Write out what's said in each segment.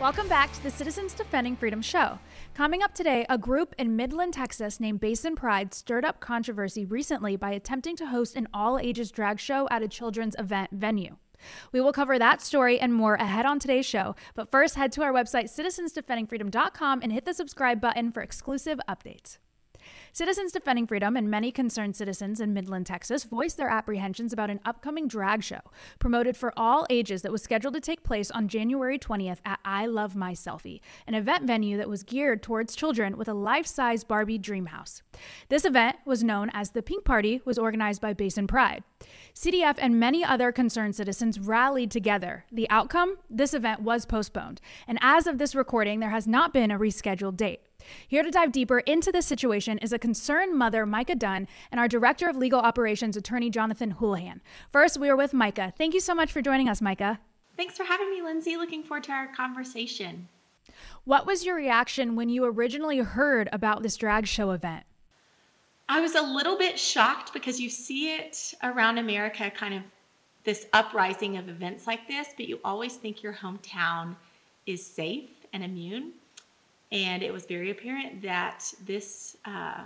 Welcome back to the Citizens Defending Freedom show. Coming up today, a group in Midland, Texas named Basin Pride stirred up controversy recently by attempting to host an all ages drag show at a children's event venue. We will cover that story and more ahead on today's show. But first, head to our website, citizensdefendingfreedom.com, and hit the subscribe button for exclusive updates. Citizens Defending Freedom and many concerned citizens in Midland, Texas voiced their apprehensions about an upcoming drag show promoted for all ages that was scheduled to take place on January 20th at I Love My Selfie, an event venue that was geared towards children with a life size Barbie dream house. This event was known as the Pink Party, was organized by Basin Pride. CDF and many other concerned citizens rallied together. The outcome? This event was postponed. And as of this recording, there has not been a rescheduled date. Here to dive deeper into this situation is a concerned mother, Micah Dunn, and our Director of Legal Operations, Attorney Jonathan Hullihan. First, we are with Micah. Thank you so much for joining us, Micah. Thanks for having me, Lindsay. Looking forward to our conversation. What was your reaction when you originally heard about this drag show event? I was a little bit shocked because you see it around America, kind of this uprising of events like this, but you always think your hometown is safe and immune. And it was very apparent that this, uh,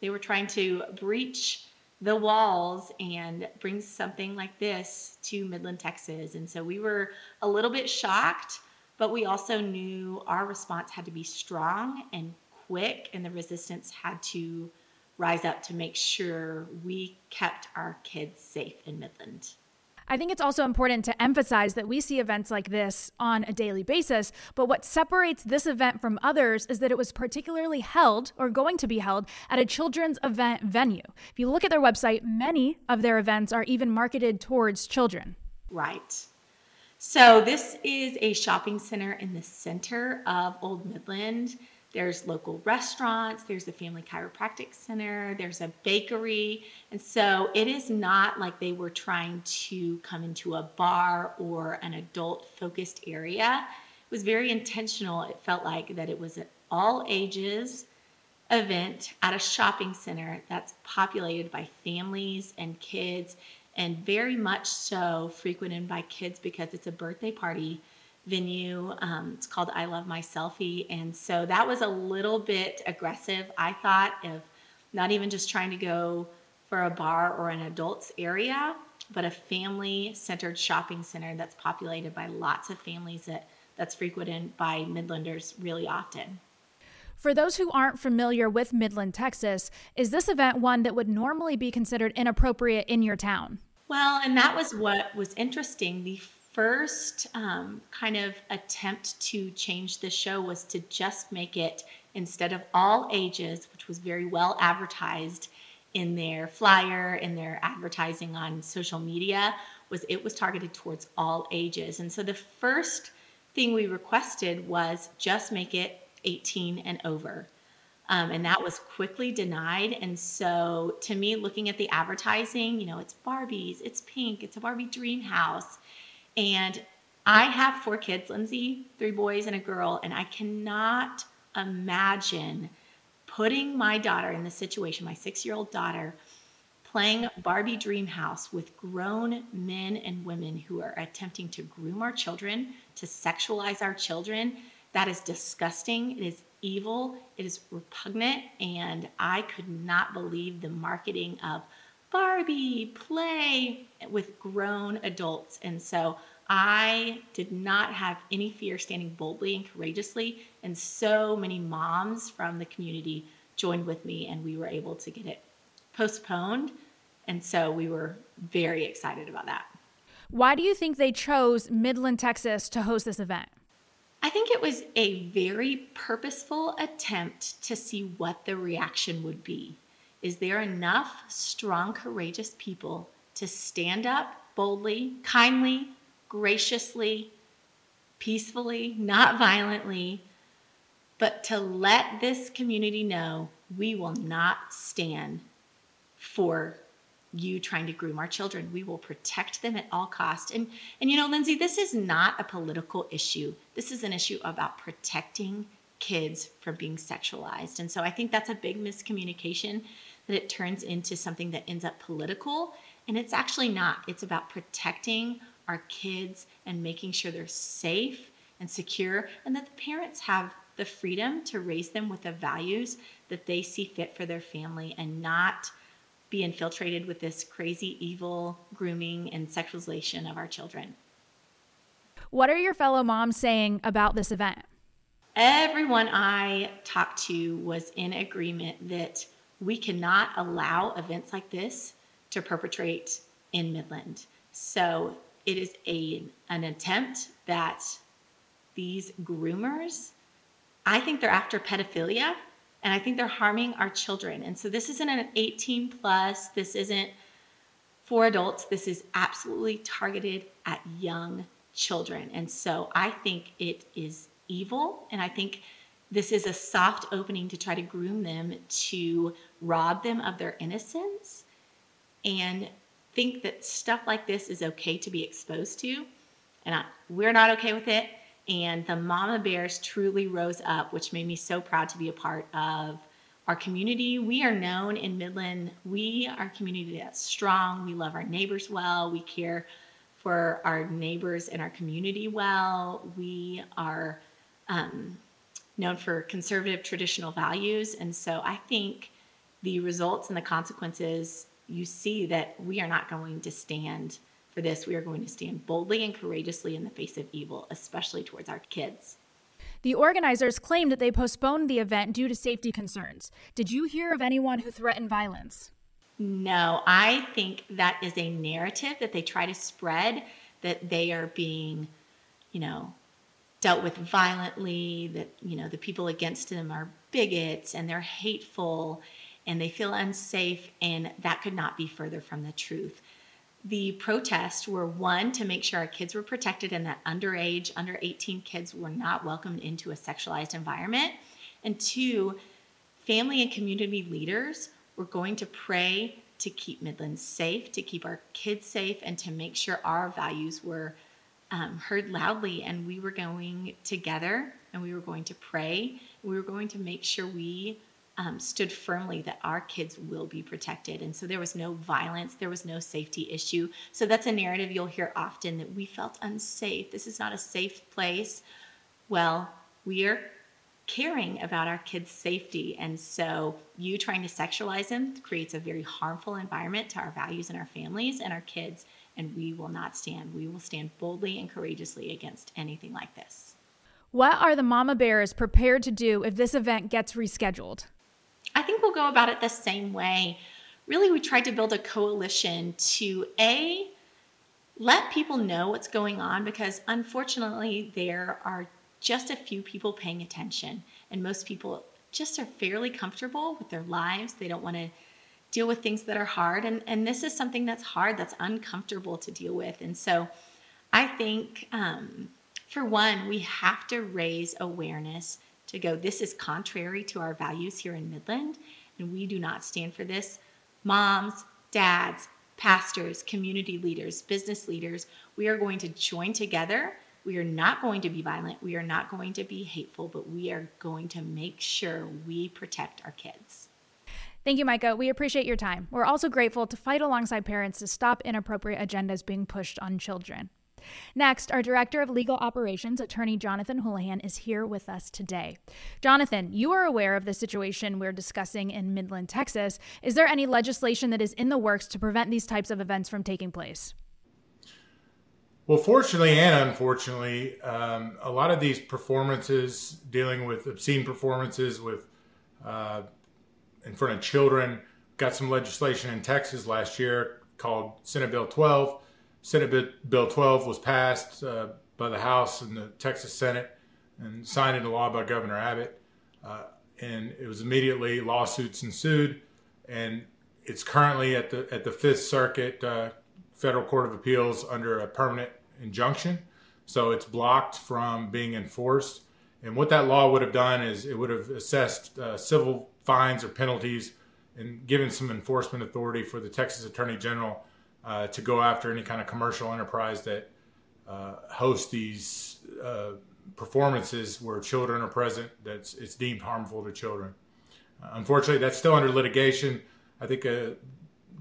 they were trying to breach the walls and bring something like this to Midland, Texas. And so we were a little bit shocked, but we also knew our response had to be strong and quick, and the resistance had to rise up to make sure we kept our kids safe in Midland. I think it's also important to emphasize that we see events like this on a daily basis, but what separates this event from others is that it was particularly held or going to be held at a children's event venue. If you look at their website, many of their events are even marketed towards children. Right. So, this is a shopping center in the center of Old Midland. There's local restaurants, there's a Family Chiropractic Center, there's a bakery. And so it is not like they were trying to come into a bar or an adult focused area. It was very intentional. It felt like that it was an all ages event at a shopping center that's populated by families and kids and very much so frequented by kids because it's a birthday party venue. Um, it's called I Love My Selfie. And so that was a little bit aggressive, I thought, of not even just trying to go for a bar or an adults area, but a family centered shopping center that's populated by lots of families that, that's frequented by Midlanders really often. For those who aren't familiar with Midland, Texas, is this event one that would normally be considered inappropriate in your town? Well, and that was what was interesting. The first um, kind of attempt to change the show was to just make it instead of all ages, which was very well advertised in their flyer, in their advertising on social media, was it was targeted towards all ages. And so the first thing we requested was just make it 18 and over. Um, and that was quickly denied. And so, to me, looking at the advertising, you know, it's Barbies, it's pink, it's a Barbie dream house. And I have four kids, Lindsay, three boys and a girl, and I cannot imagine putting my daughter in this situation, my six year old daughter, playing Barbie Dream House with grown men and women who are attempting to groom our children, to sexualize our children. That is disgusting. It is evil. It is repugnant. And I could not believe the marketing of Barbie, play with grown adults. And so I did not have any fear standing boldly and courageously. And so many moms from the community joined with me, and we were able to get it postponed. And so we were very excited about that. Why do you think they chose Midland, Texas to host this event? I think it was a very purposeful attempt to see what the reaction would be. Is there enough strong, courageous people to stand up boldly, kindly, graciously, peacefully, not violently, but to let this community know we will not stand for you trying to groom our children. We will protect them at all costs. And and you know, Lindsay, this is not a political issue. This is an issue about protecting kids from being sexualized. And so I think that's a big miscommunication that it turns into something that ends up political. And it's actually not. It's about protecting our kids and making sure they're safe and secure, and that the parents have the freedom to raise them with the values that they see fit for their family and not be infiltrated with this crazy, evil grooming and sexualization of our children. What are your fellow moms saying about this event? Everyone I talked to was in agreement that we cannot allow events like this to perpetrate in Midland. So it is a, an attempt that these groomers, I think they're after pedophilia and I think they're harming our children. And so this isn't an 18 plus, this isn't for adults, this is absolutely targeted at young children. And so I think it is evil and I think this is a soft opening to try to groom them to rob them of their innocence and think that stuff like this is okay to be exposed to. And I, we're not okay with it. And the Mama Bears truly rose up, which made me so proud to be a part of our community. We are known in Midland. We are a community that's strong. We love our neighbors well. We care for our neighbors and our community well. We are um, known for conservative traditional values. And so I think the results and the consequences, you see that we are not going to stand for this. We are going to stand boldly and courageously in the face of evil, especially towards our kids. The organizers claimed that they postponed the event due to safety concerns. Did you hear of anyone who threatened violence? No, I think that is a narrative that they try to spread that they are being, you know, dealt with violently, that, you know, the people against them are bigots and they're hateful and they feel unsafe, and that could not be further from the truth. The protests were one to make sure our kids were protected and that underage, under 18 kids were not welcomed into a sexualized environment. And two, family and community leaders were going to pray to keep Midland safe, to keep our kids safe, and to make sure our values were um, heard loudly. And we were going together and we were going to pray. we were going to make sure we um, stood firmly that our kids will be protected. And so there was no violence, there was no safety issue. So that's a narrative you'll hear often that we felt unsafe. This is not a safe place. Well, we are caring about our kids' safety. And so you trying to sexualize them creates a very harmful environment to our values and our families and our kids and we will not stand. We will stand boldly and courageously against anything like this. What are the Mama Bears prepared to do if this event gets rescheduled? I think we'll go about it the same way. Really, we tried to build a coalition to A, let people know what's going on because unfortunately, there are just a few people paying attention, and most people just are fairly comfortable with their lives. They don't want to deal with things that are hard. And, and this is something that's hard, that's uncomfortable to deal with. And so I think, um, for one, we have to raise awareness to go, this is contrary to our values here in Midland, and we do not stand for this. Moms, dads, pastors, community leaders, business leaders, we are going to join together. We are not going to be violent. We are not going to be hateful, but we are going to make sure we protect our kids. Thank you, Micah. We appreciate your time. We're also grateful to fight alongside parents to stop inappropriate agendas being pushed on children. Next, our Director of Legal Operations, Attorney Jonathan Hullihan, is here with us today. Jonathan, you are aware of the situation we're discussing in Midland, Texas. Is there any legislation that is in the works to prevent these types of events from taking place? Well, fortunately and unfortunately, um, a lot of these performances dealing with obscene performances with uh, in front of children. Got some legislation in Texas last year called Senate Bill 12. Senate Bill 12 was passed uh, by the House and the Texas Senate and signed into law by Governor Abbott. Uh, and it was immediately lawsuits ensued, and it's currently at the at the Fifth Circuit uh, Federal Court of Appeals under a permanent injunction. So it's blocked from being enforced. And what that law would have done is it would have assessed uh, civil fines or penalties and given some enforcement authority for the Texas Attorney General uh, to go after any kind of commercial enterprise that uh, hosts these uh, performances where children are present that's it's deemed harmful to children. Uh, unfortunately, that's still under litigation. I think uh,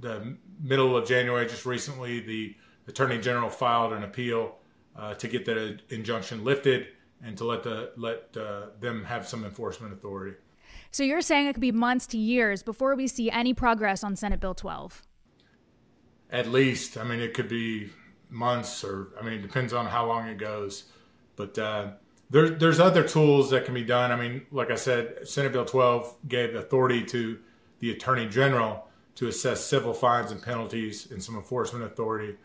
the middle of January, just recently, the Attorney General filed an appeal uh, to get that injunction lifted, and to let the let them have some enforcement authority. So you're saying it could be months to years before we see any progress on Senate Bill 12? At least, I mean, it could be months, or I mean, it depends on how long it goes. But uh, there, there's other tools that can be done. I mean, like I said, Senate Bill 12 gave authority to the Attorney General to assess civil fines and penalties and some enforcement authority.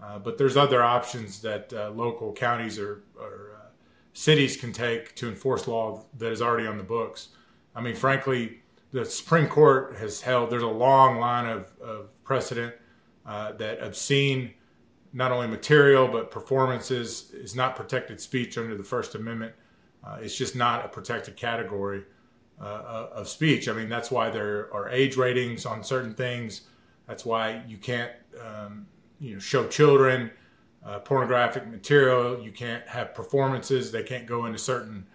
Uh, but there's other options that uh, local counties or, or uh, cities can take to enforce law that is already on the books. I mean, frankly, the Supreme Court has held there's a long line of, of precedent uh, that obscene, not only material but performances, is not protected speech under the First Amendment. Uh, it's just not a protected category uh, of speech. I mean, that's why there are age ratings on certain things. That's why you can't, um, you know, show children uh, pornographic material. You can't have performances. They can't go into certain,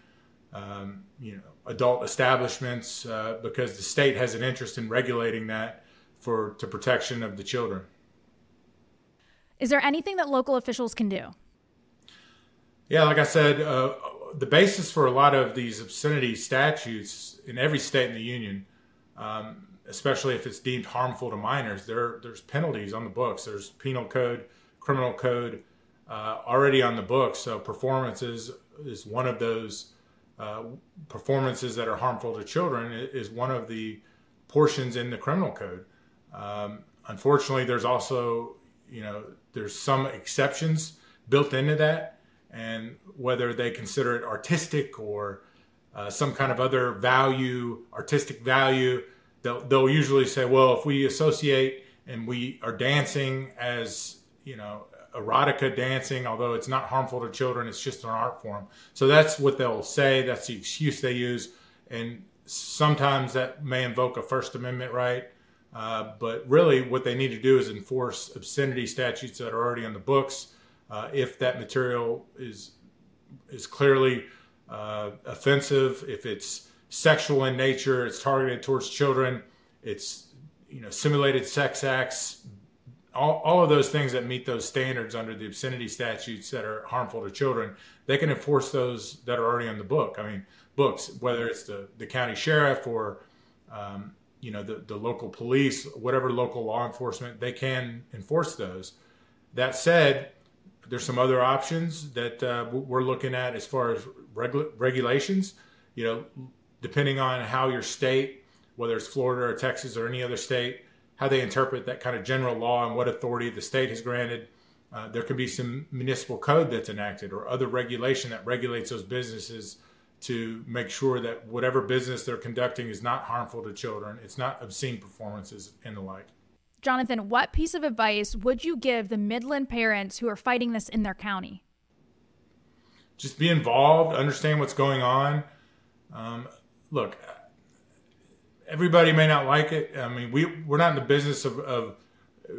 um, you know, adult establishments uh, because the state has an interest in regulating that for to protection of the children. Is there anything that local officials can do? Yeah, like I said, uh, the basis for a lot of these obscenity statutes in every state in the union, um, especially if it's deemed harmful to minors, there there's penalties on the books. There's penal code, criminal code uh, already on the books. So performances is one of those uh, performances that are harmful to children is one of the portions in the criminal code. Um, unfortunately, there's also you know there's some exceptions built into that and whether they consider it artistic or uh, some kind of other value, artistic value, they'll, they'll usually say, well, if we associate and we are dancing as, you know, erotica dancing, although it's not harmful to children, it's just an art form. So that's what they'll say. That's the excuse they use. And sometimes that may invoke a First Amendment right. Uh, but really, what they need to do is enforce obscenity statutes that are already on the books uh, if that material is is clearly uh, offensive, if it's sexual in nature, it's targeted towards children, it's you know simulated sex acts, all, all of those things that meet those standards under the obscenity statutes that are harmful to children, they can enforce those that are already on the book. I mean, books, whether it's the, the county sheriff or um, you know the, the local police, whatever local law enforcement, they can enforce those. That said, there's some other options that uh, we're looking at as far as regu- regulations. You know, depending on how your state, whether it's Florida or Texas or any other state, how they interpret that kind of general law and what authority the state has granted. Uh, there could be some municipal code that's enacted or other regulation that regulates those businesses to make sure that whatever business they're conducting is not harmful to children, it's not obscene performances and the like. Jonathan, what piece of advice would you give the Midland parents who are fighting this in their county? Just be involved, understand what's going on. Um, look, everybody may not like it. I mean, we we're not in the business of, of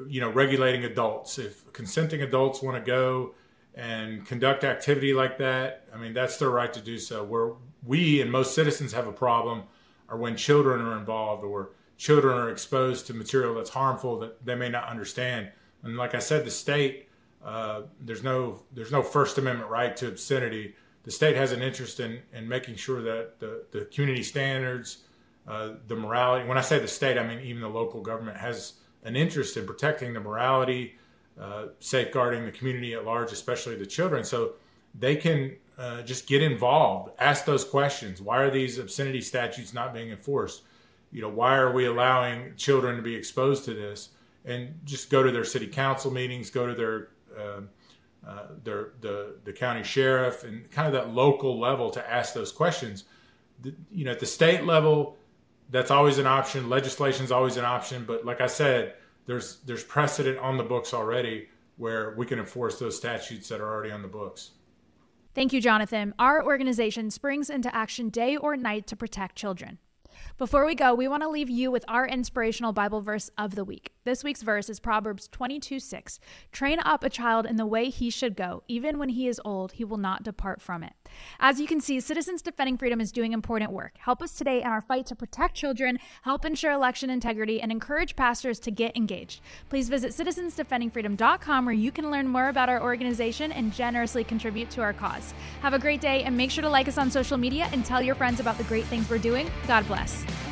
you know regulating adults. If consenting adults want to go and conduct activity like that, I mean that's their right to do so. Where we and most citizens have a problem are when children are involved or children are exposed to material that's harmful that they may not understand. And like I said, the state uh, there's no there's no First Amendment right to obscenity. The state has an interest in in making sure that the, the community standards, uh, the morality. When I say the state, I mean even the local government has an interest in protecting the morality, uh, safeguarding the community at large, especially the children. So they can uh, just get involved, ask those questions. Why are these obscenity statutes not being enforced? you know, why are we allowing children to be exposed to this? And just go to their city council meetings, go to their uh, uh, their the the county sheriff, and kind of that local level to ask those questions. The, you know, at the state level, that's always an option. Legislation is always an option, but like I said, there's there's precedent on the books already where we can enforce those statutes that are already on the books. Thank you, Jonathan. Our organization springs into action day or night to protect children. Before we go, we want to leave you with our inspirational Bible verse of the week. This week's verse is Proverbs 22 6. Train up a child in the way he should go. Even when he is old, he will not depart from it. As you can see, Citizens Defending Freedom is doing important work. Help us today in our fight to protect children, help ensure election integrity, and encourage pastors to get engaged. Please visit citizensdefendingfreedom.com where you can learn more about our organization and generously contribute to our cause. Have a great day and make sure to like us on social media and tell your friends about the great things we're doing. God bless. Business.